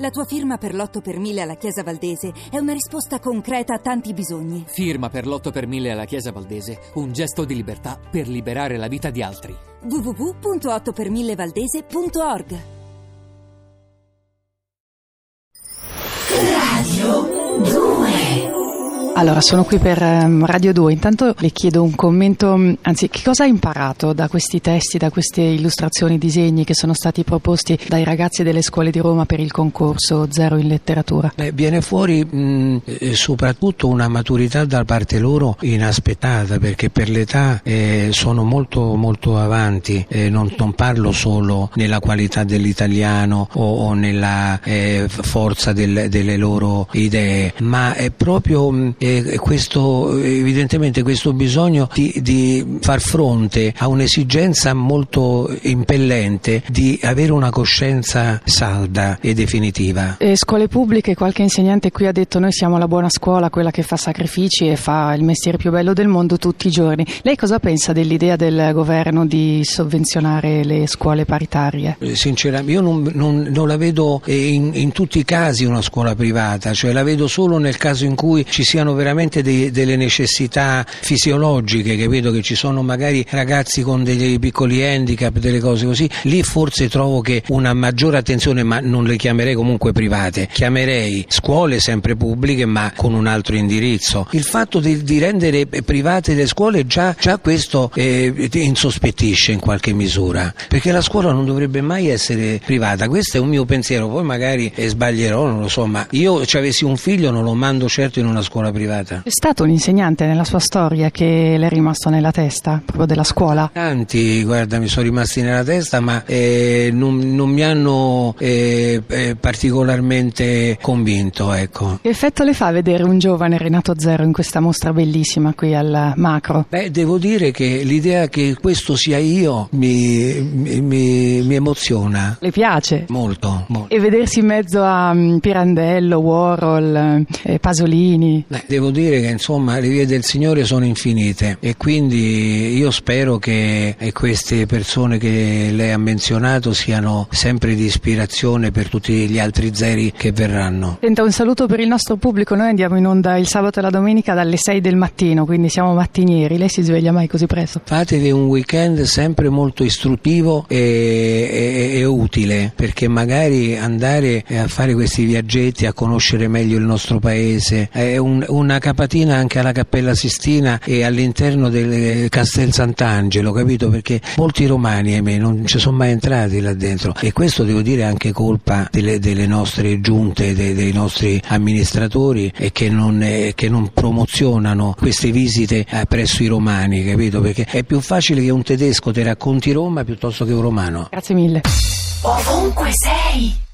La tua firma per l'8 per 1000 alla Chiesa Valdese è una risposta concreta a tanti bisogni. Firma per l'8 per 1000 alla Chiesa Valdese, un gesto di libertà per liberare la vita di altri. www.8per1000valdese.org Radio 2 allora, sono qui per um, Radio 2. Intanto le chiedo un commento, mm, anzi, che cosa ha imparato da questi testi, da queste illustrazioni, disegni che sono stati proposti dai ragazzi delle scuole di Roma per il concorso Zero in letteratura? Beh, viene fuori mh, mm, eh, soprattutto una maturità da parte loro inaspettata, perché per l'età eh, sono molto, molto avanti. Eh, non, non, parlo solo nella qualità dell'italiano o, o nella eh, forza del, delle loro idee, ma è proprio mh, mm, e questo, evidentemente questo bisogno di, di, far fronte a un'esigenza molto impellente di avere una coscienza salda e definitiva. E scuole pubbliche, qualche insegnante qui ha detto noi siamo la buona scuola, quella che fa sacrifici e fa il mestiere più bello del mondo tutti i giorni. Lei cosa pensa dell'idea del governo di sovvenzionare le scuole paritarie? Eh, sinceramente io non, non, non la vedo in, in tutti i casi una scuola privata, cioè la vedo solo nel caso in cui ci siano veramente dei, delle necessità fisiologiche, capito? Che ci sono magari ragazzi con dei piccoli handicap, delle cose così, lì forse trovo che una maggiore attenzione, ma non le chiamerei comunque private, chiamerei scuole sempre pubbliche ma con un altro indirizzo. Il fatto di, di rendere private le scuole già, già questo eh, insospettisce in qualche misura, perché la scuola non dovrebbe mai essere privata, questo è un mio pensiero, poi magari eh, sbaglierò, non lo so, ma io se avessi un figlio non lo mando certo in una scuola privata privata. È stato un insegnante nella sua storia che le è rimasto nella testa, proprio della scuola? Tanti, guarda, mi sono rimasti nella testa, ma eh, non, non, mi hanno eh, eh, particolarmente convinto. Ecco. Che effetto le fa vedere un giovane Renato Zero in questa mostra bellissima qui al Macro? Beh, devo dire che l'idea che questo sia io mi, mi, mi, mi emoziona. Le piace? Molto, molto. E vedersi in mezzo a um, Pirandello, Warhol, eh, Pasolini? Beh, devo dire che insomma le vie del Signore sono infinite e quindi io spero che queste persone che lei ha menzionato siano sempre di ispirazione per tutti gli altri zeri che verranno. Senta un saluto per il nostro pubblico, noi andiamo in onda il sabato e la domenica dalle 6 del mattino, quindi siamo mattinieri, lei si sveglia mai così presto? Fatevi un weekend sempre molto istruttivo e, e, e utile perché magari andare a fare questi viaggetti, a conoscere meglio il nostro paese, è un, un una capatina anche alla Cappella Sistina e all'interno del Castel Sant'Angelo, capito? Perché molti romani, ahimè, non ci sono mai entrati là dentro e questo devo dire è anche colpa delle, delle nostre giunte, dei, dei, nostri amministratori e che non, eh, che non promozionano queste visite eh, presso i romani, capito? Perché è più facile che un tedesco ti racconti Roma piuttosto che un romano. Grazie mille. Ovunque sei.